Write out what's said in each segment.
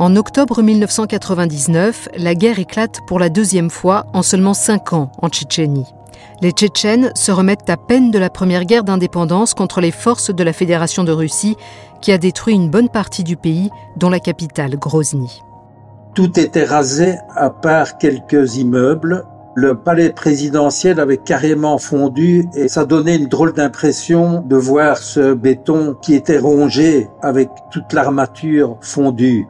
En octobre 1999, la guerre éclate pour la deuxième fois en seulement cinq ans en Tchétchénie. Les Tchétchènes se remettent à peine de la première guerre d'indépendance contre les forces de la Fédération de Russie qui a détruit une bonne partie du pays, dont la capitale, Grozny. Tout était rasé à part quelques immeubles. Le palais présidentiel avait carrément fondu et ça donnait une drôle d'impression de voir ce béton qui était rongé avec toute l'armature fondue.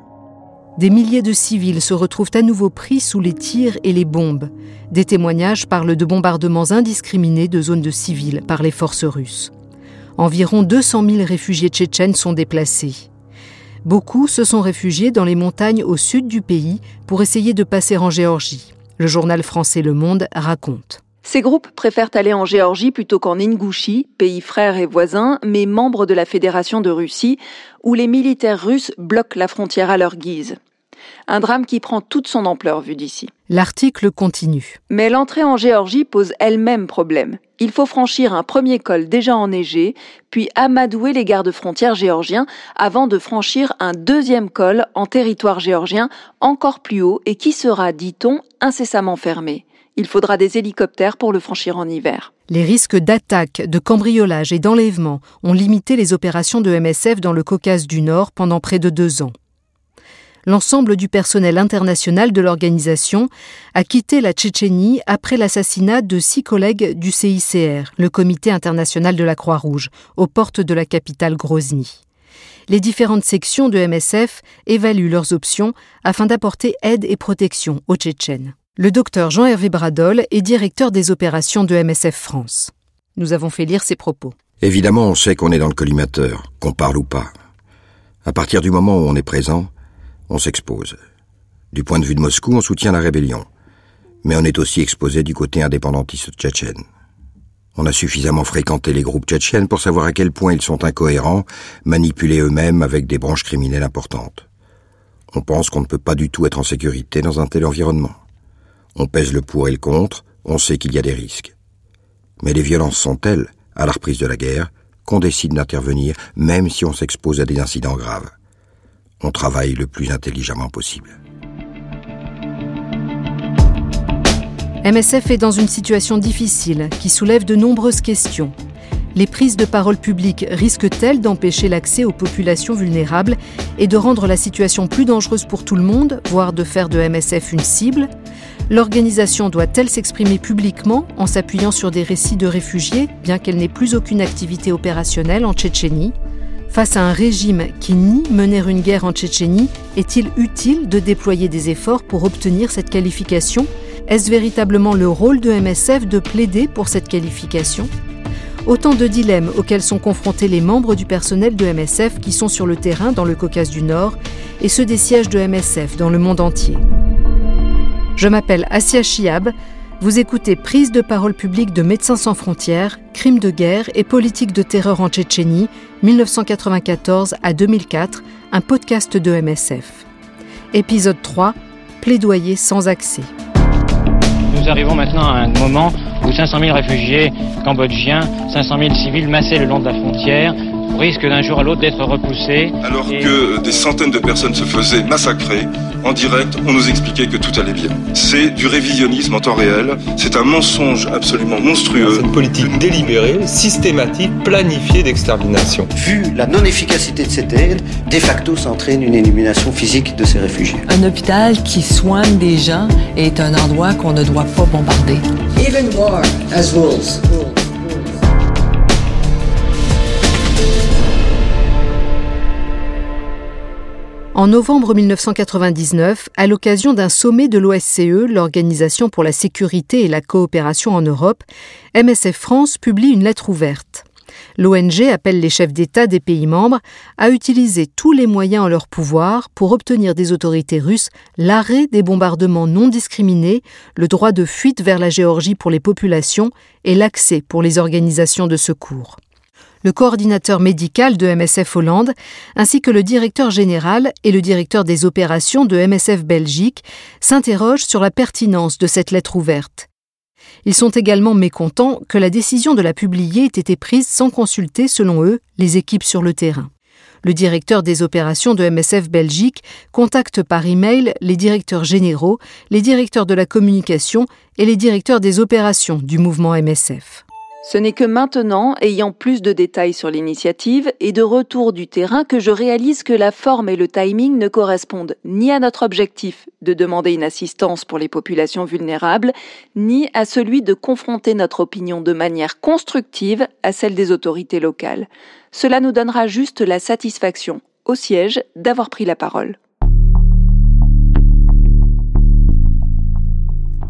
Des milliers de civils se retrouvent à nouveau pris sous les tirs et les bombes. Des témoignages parlent de bombardements indiscriminés de zones de civils par les forces russes. Environ 200 000 réfugiés tchétchènes sont déplacés. Beaucoup se sont réfugiés dans les montagnes au sud du pays pour essayer de passer en Géorgie. Le journal français Le Monde raconte. Ces groupes préfèrent aller en Géorgie plutôt qu'en Ingouchie, pays frère et voisin, mais membre de la Fédération de Russie, où les militaires russes bloquent la frontière à leur guise. Un drame qui prend toute son ampleur vu d'ici. L'article continue. Mais l'entrée en Géorgie pose elle-même problème. Il faut franchir un premier col déjà enneigé, puis amadouer les gardes-frontières géorgiens avant de franchir un deuxième col en territoire géorgien encore plus haut et qui sera, dit-on, incessamment fermé. Il faudra des hélicoptères pour le franchir en hiver. Les risques d'attaque, de cambriolage et d'enlèvement ont limité les opérations de MSF dans le Caucase du Nord pendant près de deux ans l'ensemble du personnel international de l'organisation a quitté la Tchétchénie après l'assassinat de six collègues du CICR, le Comité international de la Croix-Rouge, aux portes de la capitale Grozny. Les différentes sections de MSF évaluent leurs options afin d'apporter aide et protection aux Tchétchènes. Le docteur Jean-Hervé Bradol est directeur des opérations de MSF France. Nous avons fait lire ses propos. Évidemment, on sait qu'on est dans le collimateur, qu'on parle ou pas. À partir du moment où on est présent, on s'expose. Du point de vue de Moscou, on soutient la rébellion. Mais on est aussi exposé du côté indépendantiste tchétchène. On a suffisamment fréquenté les groupes tchétchènes pour savoir à quel point ils sont incohérents, manipulés eux-mêmes avec des branches criminelles importantes. On pense qu'on ne peut pas du tout être en sécurité dans un tel environnement. On pèse le pour et le contre, on sait qu'il y a des risques. Mais les violences sont telles, à la reprise de la guerre, qu'on décide d'intervenir même si on s'expose à des incidents graves on travaille le plus intelligemment possible. MSF est dans une situation difficile qui soulève de nombreuses questions. Les prises de parole publiques risquent-elles d'empêcher l'accès aux populations vulnérables et de rendre la situation plus dangereuse pour tout le monde, voire de faire de MSF une cible? L'organisation doit-elle s'exprimer publiquement en s'appuyant sur des récits de réfugiés, bien qu'elle n'ait plus aucune activité opérationnelle en Tchétchénie? Face à un régime qui nie mener une guerre en Tchétchénie, est-il utile de déployer des efforts pour obtenir cette qualification? Est-ce véritablement le rôle de MSF de plaider pour cette qualification? Autant de dilemmes auxquels sont confrontés les membres du personnel de MSF qui sont sur le terrain dans le Caucase du Nord et ceux des sièges de MSF dans le monde entier. Je m'appelle Asia Chiab, vous écoutez Prise de parole publique de Médecins sans frontières, crimes de guerre et politique de terreur en Tchétchénie, 1994 à 2004, un podcast de MSF. Épisode 3, Plaidoyer sans accès. Nous arrivons maintenant à un moment où 500 000 réfugiés cambodgiens, 500 000 civils massés le long de la frontière, risque d'un jour à l'autre d'être repoussé. Alors que des centaines de personnes se faisaient massacrer, en direct, on nous expliquait que tout allait bien. C'est du révisionnisme en temps réel, c'est un mensonge absolument monstrueux. C'est une politique délibérée, systématique, planifiée d'extermination. Vu la non-efficacité de cette aide, de facto, ça entraîne une élimination physique de ces réfugiés. Un hôpital qui soigne des gens est un endroit qu'on ne doit pas bombarder. Even war has rules. En novembre 1999, à l'occasion d'un sommet de l'OSCE, l'Organisation pour la sécurité et la coopération en Europe, MSF France publie une lettre ouverte. L'ONG appelle les chefs d'État des pays membres à utiliser tous les moyens en leur pouvoir pour obtenir des autorités russes l'arrêt des bombardements non discriminés, le droit de fuite vers la Géorgie pour les populations et l'accès pour les organisations de secours le coordinateur médical de MSF Hollande, ainsi que le directeur général et le directeur des opérations de MSF Belgique s'interrogent sur la pertinence de cette lettre ouverte. Ils sont également mécontents que la décision de la publier ait été prise sans consulter, selon eux, les équipes sur le terrain. Le directeur des opérations de MSF Belgique contacte par email les directeurs généraux, les directeurs de la communication et les directeurs des opérations du mouvement MSF. Ce n'est que maintenant, ayant plus de détails sur l'initiative et de retour du terrain, que je réalise que la forme et le timing ne correspondent ni à notre objectif de demander une assistance pour les populations vulnérables, ni à celui de confronter notre opinion de manière constructive à celle des autorités locales. Cela nous donnera juste la satisfaction, au siège, d'avoir pris la parole.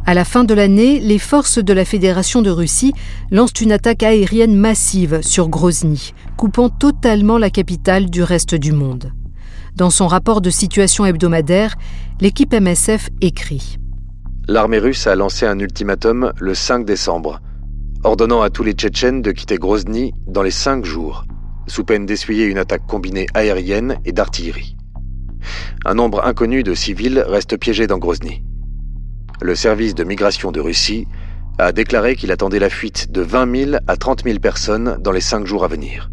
À la fin de l'année, les forces de la Fédération de Russie lancent une attaque aérienne massive sur Grozny, coupant totalement la capitale du reste du monde. Dans son rapport de situation hebdomadaire, l'équipe MSF écrit L'armée russe a lancé un ultimatum le 5 décembre, ordonnant à tous les Tchétchènes de quitter Grozny dans les cinq jours, sous peine d'essuyer une attaque combinée aérienne et d'artillerie. Un nombre inconnu de civils reste piégé dans Grozny le service de migration de Russie a déclaré qu'il attendait la fuite de 20 000 à 30 000 personnes dans les cinq jours à venir.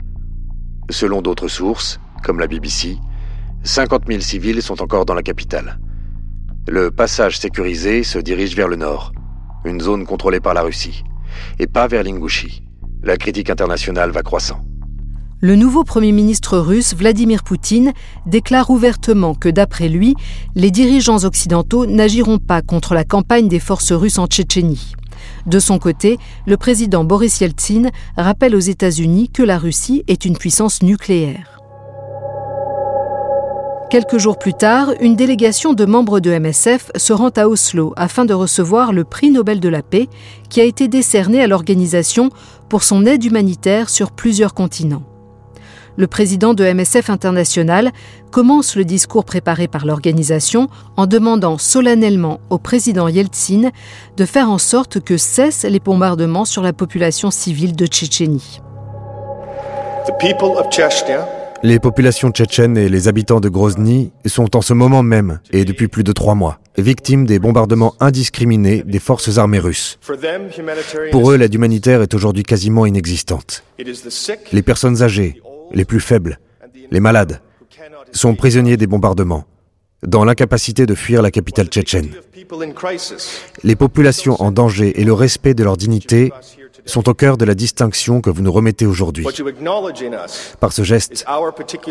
Selon d'autres sources, comme la BBC, 50 000 civils sont encore dans la capitale. Le passage sécurisé se dirige vers le nord, une zone contrôlée par la Russie, et pas vers l'Ingouchi. La critique internationale va croissant. Le nouveau Premier ministre russe, Vladimir Poutine, déclare ouvertement que, d'après lui, les dirigeants occidentaux n'agiront pas contre la campagne des forces russes en Tchétchénie. De son côté, le président Boris Yeltsin rappelle aux États-Unis que la Russie est une puissance nucléaire. Quelques jours plus tard, une délégation de membres de MSF se rend à Oslo afin de recevoir le prix Nobel de la paix qui a été décerné à l'organisation pour son aide humanitaire sur plusieurs continents le président de MSF International commence le discours préparé par l'organisation en demandant solennellement au président Yeltsin de faire en sorte que cessent les bombardements sur la population civile de Tchétchénie. Les populations tchétchènes et les habitants de Grozny sont en ce moment même, et depuis plus de trois mois, victimes des bombardements indiscriminés des forces armées russes. Pour eux, l'aide humanitaire est aujourd'hui quasiment inexistante. Les personnes âgées, les plus faibles, les malades, sont prisonniers des bombardements, dans l'incapacité de fuir la capitale tchétchène. Les populations en danger et le respect de leur dignité sont au cœur de la distinction que vous nous remettez aujourd'hui. Par ce geste,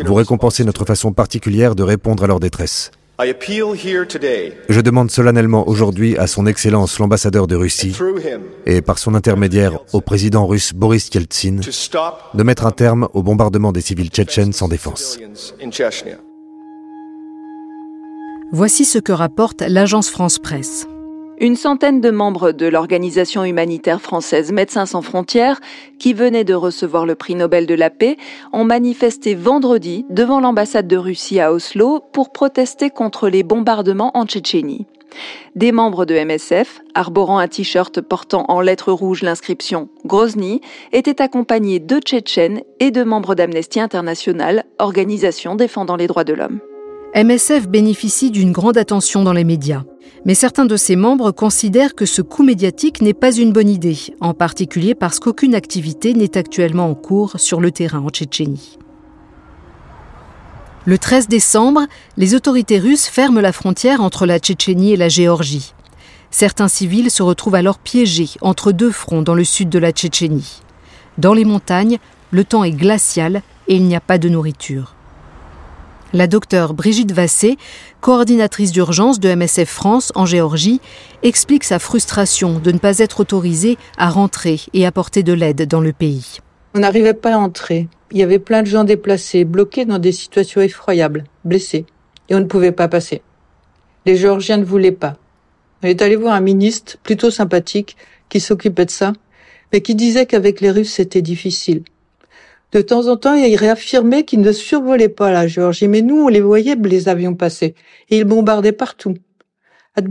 vous récompensez notre façon particulière de répondre à leur détresse. Je demande solennellement aujourd'hui à son Excellence l'ambassadeur de Russie et par son intermédiaire au président russe Boris Yeltsin de mettre un terme au bombardement des civils tchétchènes sans défense. Voici ce que rapporte l'agence France Presse. Une centaine de membres de l'organisation humanitaire française Médecins sans frontières, qui venaient de recevoir le prix Nobel de la paix, ont manifesté vendredi devant l'ambassade de Russie à Oslo pour protester contre les bombardements en Tchétchénie. Des membres de MSF, arborant un t-shirt portant en lettres rouges l'inscription Grozny, étaient accompagnés de Tchétchènes et de membres d'Amnesty International, organisation défendant les droits de l'homme. MSF bénéficie d'une grande attention dans les médias. Mais certains de ses membres considèrent que ce coup médiatique n'est pas une bonne idée, en particulier parce qu'aucune activité n'est actuellement en cours sur le terrain en Tchétchénie. Le 13 décembre, les autorités russes ferment la frontière entre la Tchétchénie et la Géorgie. Certains civils se retrouvent alors piégés entre deux fronts dans le sud de la Tchétchénie. Dans les montagnes, le temps est glacial et il n'y a pas de nourriture. La docteure Brigitte Vassé, coordinatrice d'urgence de MSF France en Géorgie, explique sa frustration de ne pas être autorisée à rentrer et apporter de l'aide dans le pays. On n'arrivait pas à entrer. Il y avait plein de gens déplacés, bloqués dans des situations effroyables, blessés. Et on ne pouvait pas passer. Les Géorgiens ne voulaient pas. On est allé voir un ministre plutôt sympathique qui s'occupait de ça, mais qui disait qu'avec les Russes c'était difficile. De temps en temps, il réaffirmait qu'ils ne survolaient pas la Géorgie, mais nous, on les voyait les avions passer, et ils bombardaient partout. À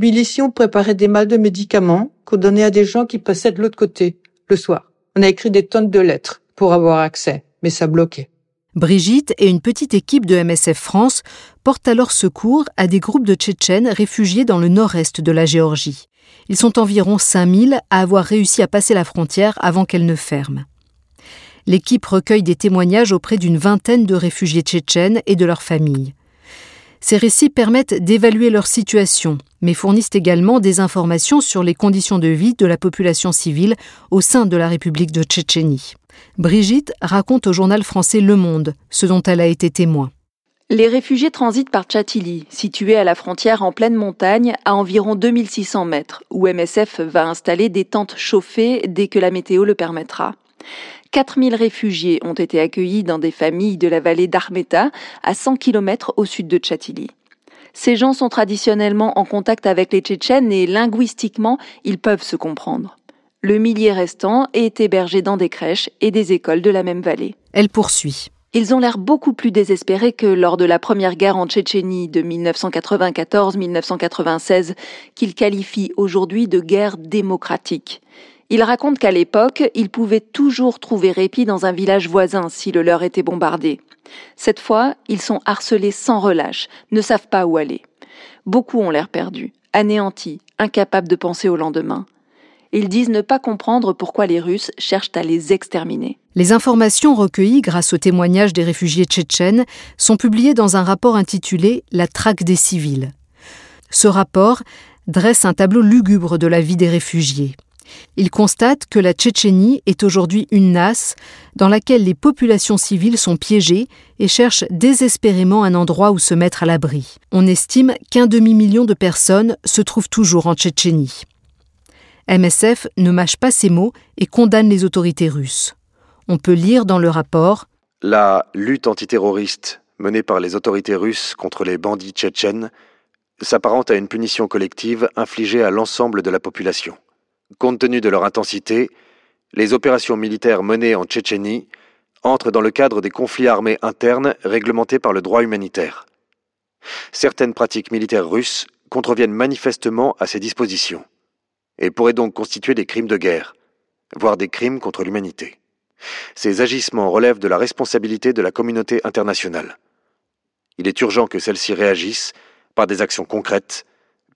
préparait des malles de médicaments qu'on donnait à des gens qui passaient de l'autre côté, le soir. On a écrit des tonnes de lettres pour avoir accès, mais ça bloquait. Brigitte et une petite équipe de MSF France portent alors secours à des groupes de Tchétchènes réfugiés dans le nord-est de la Géorgie. Ils sont environ 5000 à avoir réussi à passer la frontière avant qu'elle ne ferme. L'équipe recueille des témoignages auprès d'une vingtaine de réfugiés tchétchènes et de leurs familles. Ces récits permettent d'évaluer leur situation, mais fournissent également des informations sur les conditions de vie de la population civile au sein de la République de Tchétchénie. Brigitte raconte au journal français Le Monde ce dont elle a été témoin. Les réfugiés transitent par Tchatili, situé à la frontière en pleine montagne, à environ 2600 mètres, où MSF va installer des tentes chauffées dès que la météo le permettra. 4000 réfugiés ont été accueillis dans des familles de la vallée d'Armeta, à 100 km au sud de Tchatili. Ces gens sont traditionnellement en contact avec les Tchétchènes et linguistiquement, ils peuvent se comprendre. Le millier restant est hébergé dans des crèches et des écoles de la même vallée. Elle poursuit. Ils ont l'air beaucoup plus désespérés que lors de la première guerre en Tchétchénie de 1994-1996, qu'ils qualifient aujourd'hui de guerre démocratique. Il raconte qu'à l'époque, ils pouvaient toujours trouver répit dans un village voisin si le leur était bombardé. Cette fois, ils sont harcelés sans relâche, ne savent pas où aller. Beaucoup ont l'air perdus, anéantis, incapables de penser au lendemain. Ils disent ne pas comprendre pourquoi les Russes cherchent à les exterminer. Les informations recueillies grâce aux témoignages des réfugiés tchétchènes sont publiées dans un rapport intitulé La traque des civils. Ce rapport dresse un tableau lugubre de la vie des réfugiés. Il constate que la Tchétchénie est aujourd'hui une nasse dans laquelle les populations civiles sont piégées et cherchent désespérément un endroit où se mettre à l'abri. On estime qu'un demi-million de personnes se trouvent toujours en Tchétchénie. MSF ne mâche pas ses mots et condamne les autorités russes. On peut lire dans le rapport La lutte antiterroriste menée par les autorités russes contre les bandits tchétchènes s'apparente à une punition collective infligée à l'ensemble de la population. Compte tenu de leur intensité, les opérations militaires menées en Tchétchénie entrent dans le cadre des conflits armés internes réglementés par le droit humanitaire. Certaines pratiques militaires russes contreviennent manifestement à ces dispositions et pourraient donc constituer des crimes de guerre, voire des crimes contre l'humanité. Ces agissements relèvent de la responsabilité de la communauté internationale. Il est urgent que celle-ci réagisse par des actions concrètes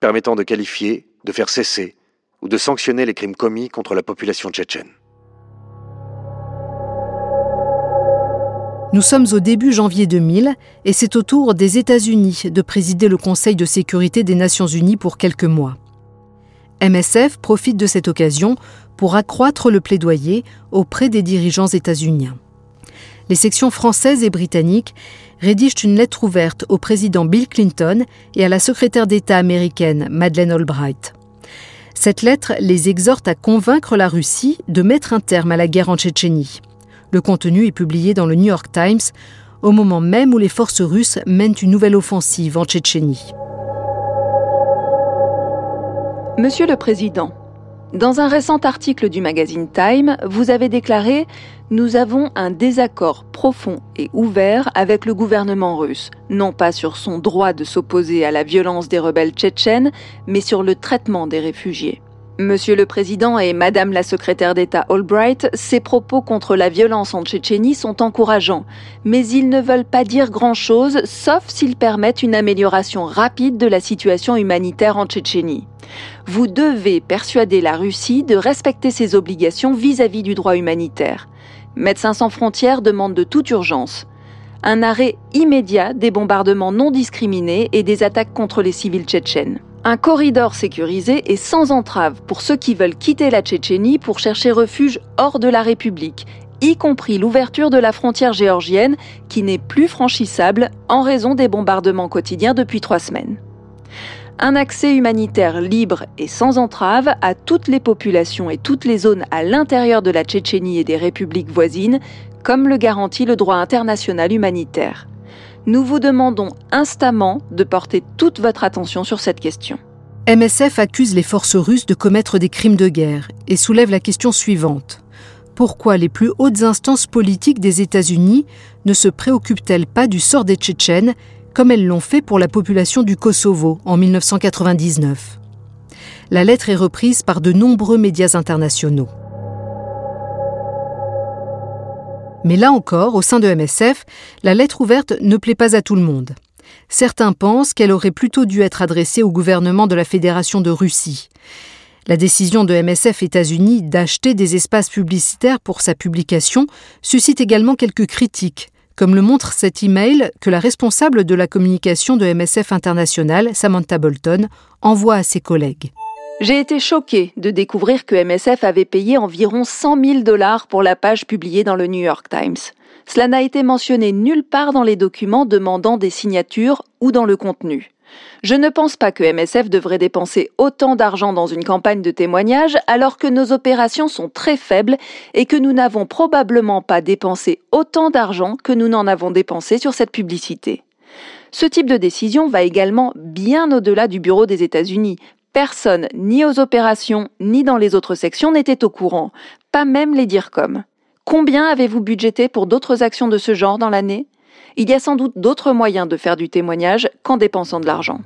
permettant de qualifier, de faire cesser ou de sanctionner les crimes commis contre la population tchétchène. Nous sommes au début janvier 2000 et c'est au tour des États-Unis de présider le Conseil de sécurité des Nations Unies pour quelques mois. MSF profite de cette occasion pour accroître le plaidoyer auprès des dirigeants états-uniens. Les sections françaises et britanniques rédigent une lettre ouverte au président Bill Clinton et à la secrétaire d'État américaine Madeleine Albright. Cette lettre les exhorte à convaincre la Russie de mettre un terme à la guerre en Tchétchénie. Le contenu est publié dans le New York Times au moment même où les forces russes mènent une nouvelle offensive en Tchétchénie. Monsieur le Président, dans un récent article du magazine Time, vous avez déclaré Nous avons un désaccord profond et ouvert avec le gouvernement russe, non pas sur son droit de s'opposer à la violence des rebelles tchétchènes, mais sur le traitement des réfugiés. Monsieur le Président et Madame la secrétaire d'État Albright, ces propos contre la violence en Tchétchénie sont encourageants, mais ils ne veulent pas dire grand-chose, sauf s'ils permettent une amélioration rapide de la situation humanitaire en Tchétchénie. Vous devez persuader la Russie de respecter ses obligations vis-à-vis du droit humanitaire. Médecins sans frontières demande de toute urgence un arrêt immédiat des bombardements non discriminés et des attaques contre les civils tchétchènes. Un corridor sécurisé et sans entrave pour ceux qui veulent quitter la Tchétchénie pour chercher refuge hors de la République, y compris l'ouverture de la frontière géorgienne qui n'est plus franchissable en raison des bombardements quotidiens depuis trois semaines un accès humanitaire libre et sans entrave à toutes les populations et toutes les zones à l'intérieur de la Tchétchénie et des républiques voisines, comme le garantit le droit international humanitaire. Nous vous demandons instamment de porter toute votre attention sur cette question. MSF accuse les forces russes de commettre des crimes de guerre et soulève la question suivante. Pourquoi les plus hautes instances politiques des États-Unis ne se préoccupent-elles pas du sort des Tchétchènes comme elles l'ont fait pour la population du Kosovo en 1999. La lettre est reprise par de nombreux médias internationaux. Mais là encore, au sein de MSF, la lettre ouverte ne plaît pas à tout le monde. Certains pensent qu'elle aurait plutôt dû être adressée au gouvernement de la Fédération de Russie. La décision de MSF États-Unis d'acheter des espaces publicitaires pour sa publication suscite également quelques critiques, comme le montre cet email que la responsable de la communication de MSF International, Samantha Bolton, envoie à ses collègues. J'ai été choquée de découvrir que MSF avait payé environ 100 000 dollars pour la page publiée dans le New York Times. Cela n'a été mentionné nulle part dans les documents demandant des signatures ou dans le contenu. Je ne pense pas que MSF devrait dépenser autant d'argent dans une campagne de témoignage alors que nos opérations sont très faibles et que nous n'avons probablement pas dépensé autant d'argent que nous n'en avons dépensé sur cette publicité. Ce type de décision va également bien au-delà du bureau des États-Unis. Personne, ni aux opérations, ni dans les autres sections, n'était au courant, pas même les DIRCOM. Combien avez-vous budgété pour d'autres actions de ce genre dans l'année? Il y a sans doute d'autres moyens de faire du témoignage qu'en dépensant de l'argent.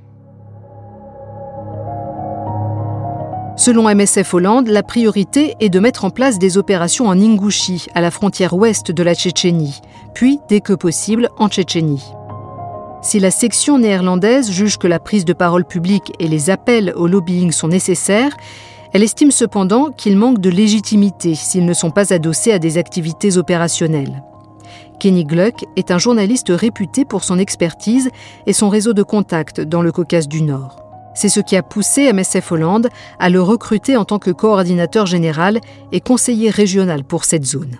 Selon MSF Hollande, la priorité est de mettre en place des opérations en Ingouchi, à la frontière ouest de la Tchétchénie, puis, dès que possible, en Tchétchénie. Si la section néerlandaise juge que la prise de parole publique et les appels au lobbying sont nécessaires, elle estime cependant qu'il manque de légitimité s'ils ne sont pas adossés à des activités opérationnelles. Kenny Gluck est un journaliste réputé pour son expertise et son réseau de contacts dans le Caucase du Nord. C'est ce qui a poussé MSF Hollande à le recruter en tant que coordinateur général et conseiller régional pour cette zone.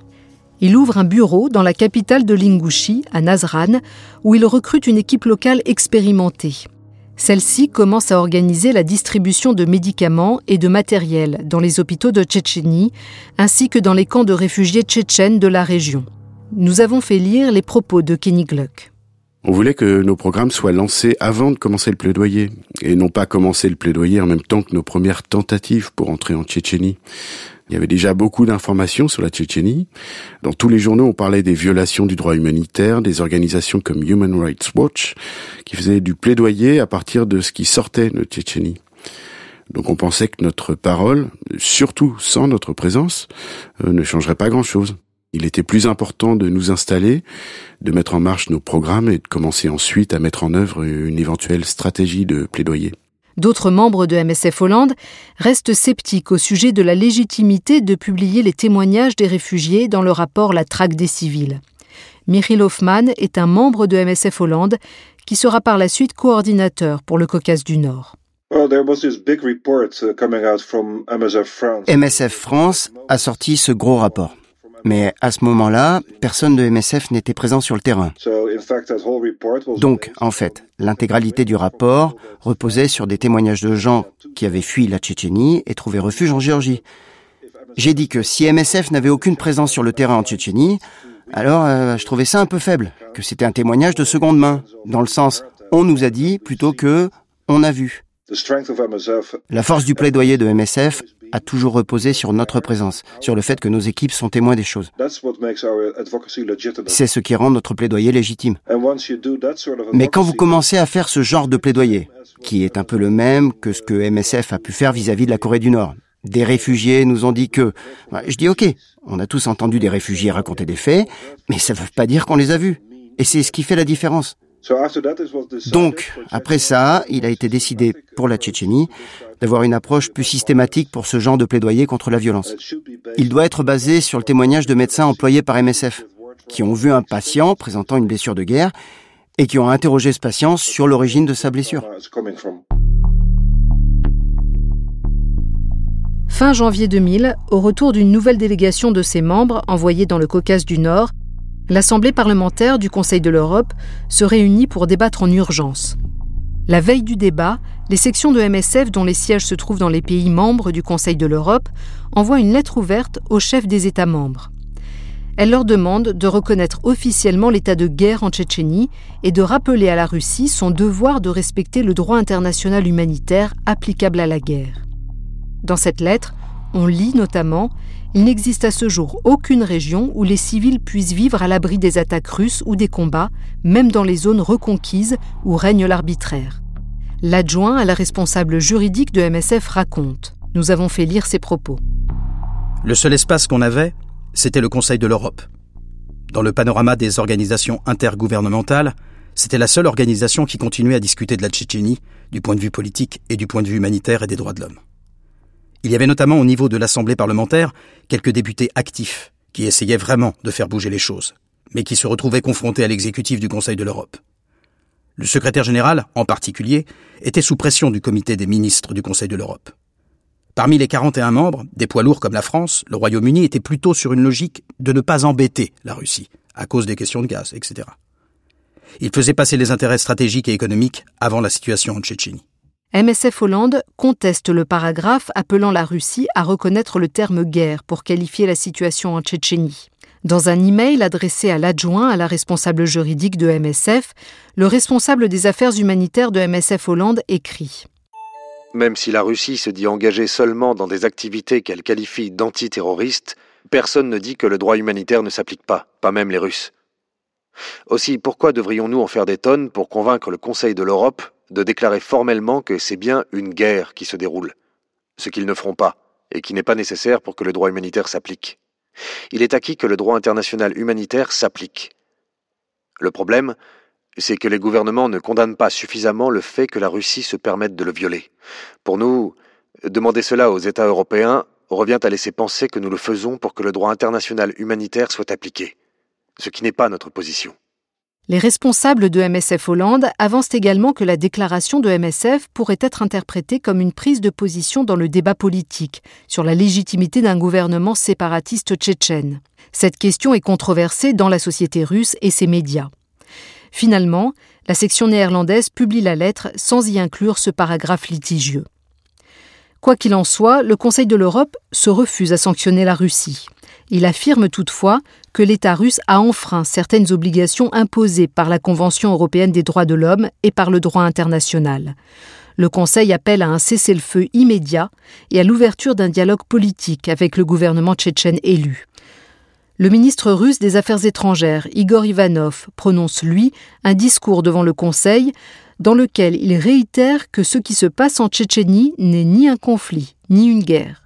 Il ouvre un bureau dans la capitale de l'Ingouchi, à Nazran, où il recrute une équipe locale expérimentée. Celle-ci commence à organiser la distribution de médicaments et de matériel dans les hôpitaux de Tchétchénie, ainsi que dans les camps de réfugiés tchétchènes de la région nous avons fait lire les propos de Kenny Gluck. On voulait que nos programmes soient lancés avant de commencer le plaidoyer, et non pas commencer le plaidoyer en même temps que nos premières tentatives pour entrer en Tchétchénie. Il y avait déjà beaucoup d'informations sur la Tchétchénie. Dans tous les journaux, on parlait des violations du droit humanitaire, des organisations comme Human Rights Watch, qui faisaient du plaidoyer à partir de ce qui sortait de Tchétchénie. Donc on pensait que notre parole, surtout sans notre présence, euh, ne changerait pas grand-chose. Il était plus important de nous installer, de mettre en marche nos programmes et de commencer ensuite à mettre en œuvre une éventuelle stratégie de plaidoyer. D'autres membres de MSF Hollande restent sceptiques au sujet de la légitimité de publier les témoignages des réfugiés dans le rapport La traque des civils. Michiel Hoffman est un membre de MSF Hollande qui sera par la suite coordinateur pour le Caucase du Nord. MSF France a sorti ce gros rapport. Mais à ce moment-là, personne de MSF n'était présent sur le terrain. Donc, en fait, l'intégralité du rapport reposait sur des témoignages de gens qui avaient fui la Tchétchénie et trouvé refuge en Géorgie. J'ai dit que si MSF n'avait aucune présence sur le terrain en Tchétchénie, alors euh, je trouvais ça un peu faible, que c'était un témoignage de seconde main, dans le sens on nous a dit plutôt que on a vu. La force du plaidoyer de MSF a toujours reposé sur notre présence, sur le fait que nos équipes sont témoins des choses. C'est ce qui rend notre plaidoyer légitime. Mais quand vous commencez à faire ce genre de plaidoyer, qui est un peu le même que ce que MSF a pu faire vis-à-vis de la Corée du Nord, des réfugiés nous ont dit que... Je dis ok, on a tous entendu des réfugiés raconter des faits, mais ça ne veut pas dire qu'on les a vus. Et c'est ce qui fait la différence. Donc, après ça, il a été décidé pour la Tchétchénie d'avoir une approche plus systématique pour ce genre de plaidoyer contre la violence. Il doit être basé sur le témoignage de médecins employés par MSF, qui ont vu un patient présentant une blessure de guerre et qui ont interrogé ce patient sur l'origine de sa blessure. Fin janvier 2000, au retour d'une nouvelle délégation de ses membres envoyés dans le Caucase du Nord, l'Assemblée parlementaire du Conseil de l'Europe se réunit pour débattre en urgence. La veille du débat, les sections de MSF dont les sièges se trouvent dans les pays membres du Conseil de l'Europe envoient une lettre ouverte aux chefs des États membres. Elle leur demande de reconnaître officiellement l'état de guerre en Tchétchénie et de rappeler à la Russie son devoir de respecter le droit international humanitaire applicable à la guerre. Dans cette lettre, on lit notamment il n'existe à ce jour aucune région où les civils puissent vivre à l'abri des attaques russes ou des combats, même dans les zones reconquises où règne l'arbitraire. L'adjoint à la responsable juridique de MSF raconte. Nous avons fait lire ses propos. Le seul espace qu'on avait, c'était le Conseil de l'Europe. Dans le panorama des organisations intergouvernementales, c'était la seule organisation qui continuait à discuter de la Tchétchénie du point de vue politique et du point de vue humanitaire et des droits de l'homme. Il y avait notamment au niveau de l'Assemblée parlementaire quelques députés actifs qui essayaient vraiment de faire bouger les choses, mais qui se retrouvaient confrontés à l'exécutif du Conseil de l'Europe. Le secrétaire général, en particulier, était sous pression du comité des ministres du Conseil de l'Europe. Parmi les 41 membres, des poids lourds comme la France, le Royaume-Uni était plutôt sur une logique de ne pas embêter la Russie, à cause des questions de gaz, etc. Il faisait passer les intérêts stratégiques et économiques avant la situation en Tchétchénie. MSF Hollande conteste le paragraphe appelant la Russie à reconnaître le terme guerre pour qualifier la situation en Tchétchénie. Dans un email adressé à l'adjoint à la responsable juridique de MSF, le responsable des affaires humanitaires de MSF Hollande écrit Même si la Russie se dit engagée seulement dans des activités qu'elle qualifie d'antiterroristes, personne ne dit que le droit humanitaire ne s'applique pas, pas même les Russes. Aussi, pourquoi devrions-nous en faire des tonnes pour convaincre le Conseil de l'Europe de déclarer formellement que c'est bien une guerre qui se déroule, ce qu'ils ne feront pas, et qui n'est pas nécessaire pour que le droit humanitaire s'applique Il est acquis que le droit international humanitaire s'applique. Le problème, c'est que les gouvernements ne condamnent pas suffisamment le fait que la Russie se permette de le violer. Pour nous, demander cela aux États européens revient à laisser penser que nous le faisons pour que le droit international humanitaire soit appliqué ce qui n'est pas notre position. Les responsables de MSF Hollande avancent également que la déclaration de MSF pourrait être interprétée comme une prise de position dans le débat politique sur la légitimité d'un gouvernement séparatiste tchétchène. Cette question est controversée dans la société russe et ses médias. Finalement, la section néerlandaise publie la lettre sans y inclure ce paragraphe litigieux. Quoi qu'il en soit, le Conseil de l'Europe se refuse à sanctionner la Russie. Il affirme toutefois que l'État russe a enfreint certaines obligations imposées par la Convention européenne des droits de l'homme et par le droit international. Le Conseil appelle à un cessez-le-feu immédiat et à l'ouverture d'un dialogue politique avec le gouvernement tchétchène élu. Le ministre russe des Affaires étrangères, Igor Ivanov, prononce, lui, un discours devant le Conseil dans lequel il réitère que ce qui se passe en Tchétchénie n'est ni un conflit, ni une guerre.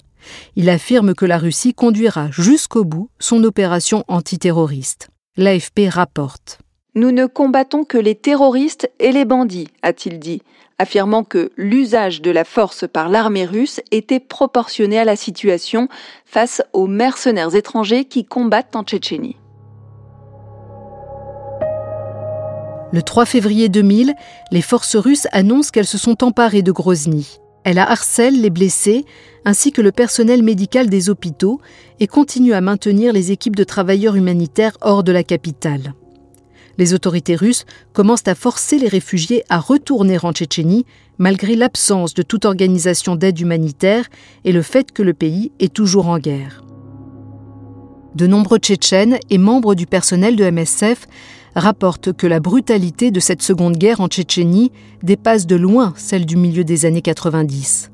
Il affirme que la Russie conduira jusqu'au bout son opération antiterroriste. L'AFP rapporte. Nous ne combattons que les terroristes et les bandits, a-t-il dit, affirmant que l'usage de la force par l'armée russe était proportionné à la situation face aux mercenaires étrangers qui combattent en Tchétchénie. Le 3 février 2000, les forces russes annoncent qu'elles se sont emparées de Grozny. Elle harcèle les blessés ainsi que le personnel médical des hôpitaux et continue à maintenir les équipes de travailleurs humanitaires hors de la capitale. Les autorités russes commencent à forcer les réfugiés à retourner en Tchétchénie malgré l'absence de toute organisation d'aide humanitaire et le fait que le pays est toujours en guerre. De nombreux Tchétchènes et membres du personnel de MSF rapporte que la brutalité de cette seconde guerre en Tchétchénie dépasse de loin celle du milieu des années 90.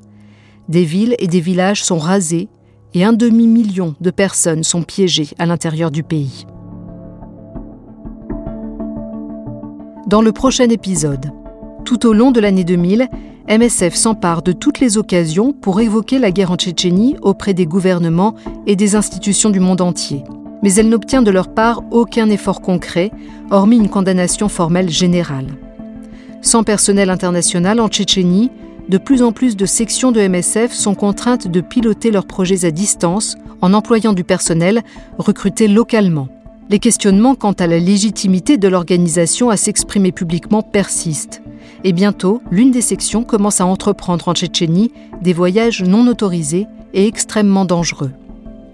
Des villes et des villages sont rasés et un demi-million de personnes sont piégées à l'intérieur du pays. Dans le prochain épisode, tout au long de l'année 2000, MSF s'empare de toutes les occasions pour évoquer la guerre en Tchétchénie auprès des gouvernements et des institutions du monde entier mais elle n'obtient de leur part aucun effort concret, hormis une condamnation formelle générale. Sans personnel international en Tchétchénie, de plus en plus de sections de MSF sont contraintes de piloter leurs projets à distance en employant du personnel recruté localement. Les questionnements quant à la légitimité de l'organisation à s'exprimer publiquement persistent. Et bientôt, l'une des sections commence à entreprendre en Tchétchénie des voyages non autorisés et extrêmement dangereux.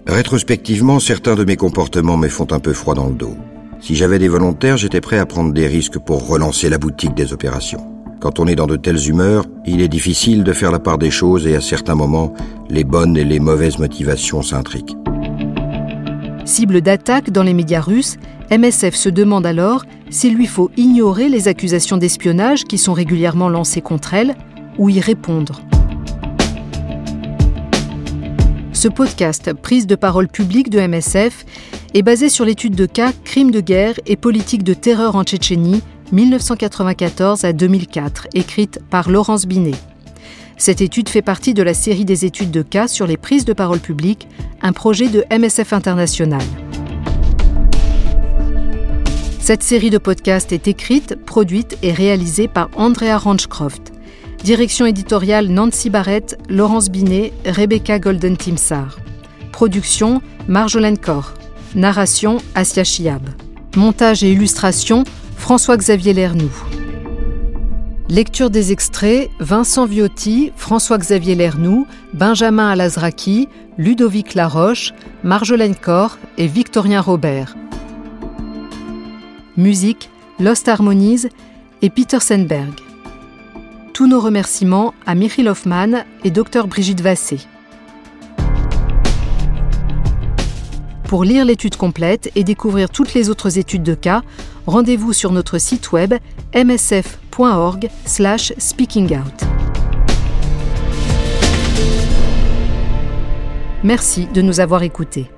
Rétrospectivement, certains de mes comportements me font un peu froid dans le dos. Si j'avais des volontaires, j'étais prêt à prendre des risques pour relancer la boutique des opérations. Quand on est dans de telles humeurs, il est difficile de faire la part des choses et à certains moments, les bonnes et les mauvaises motivations s'intriquent. Cible d'attaque dans les médias russes, MSF se demande alors s'il lui faut ignorer les accusations d'espionnage qui sont régulièrement lancées contre elle ou y répondre. Ce podcast, prise de parole publique de MSF, est basé sur l'étude de cas Crimes de guerre et politique de terreur en Tchétchénie 1994 à 2004, écrite par Laurence Binet. Cette étude fait partie de la série des études de cas sur les prises de parole publiques, un projet de MSF International. Cette série de podcasts est écrite, produite et réalisée par Andrea Ranchcroft. Direction éditoriale Nancy Barrett, Laurence Binet, Rebecca Golden-Timsar. Production Marjolaine Corr. Narration Asia Chiab. Montage et illustration François-Xavier Lernoux. Lecture des extraits Vincent Viotti, François-Xavier Lernoux, Benjamin Alazraki, Ludovic Laroche, Marjolaine Corr et Victorien Robert. Musique Lost Harmonies et Peter Senberg. Tous nos remerciements à Michiel Hoffman et Dr Brigitte Vassé. Pour lire l'étude complète et découvrir toutes les autres études de cas, rendez-vous sur notre site web msf.org/speakingout. Merci de nous avoir écoutés.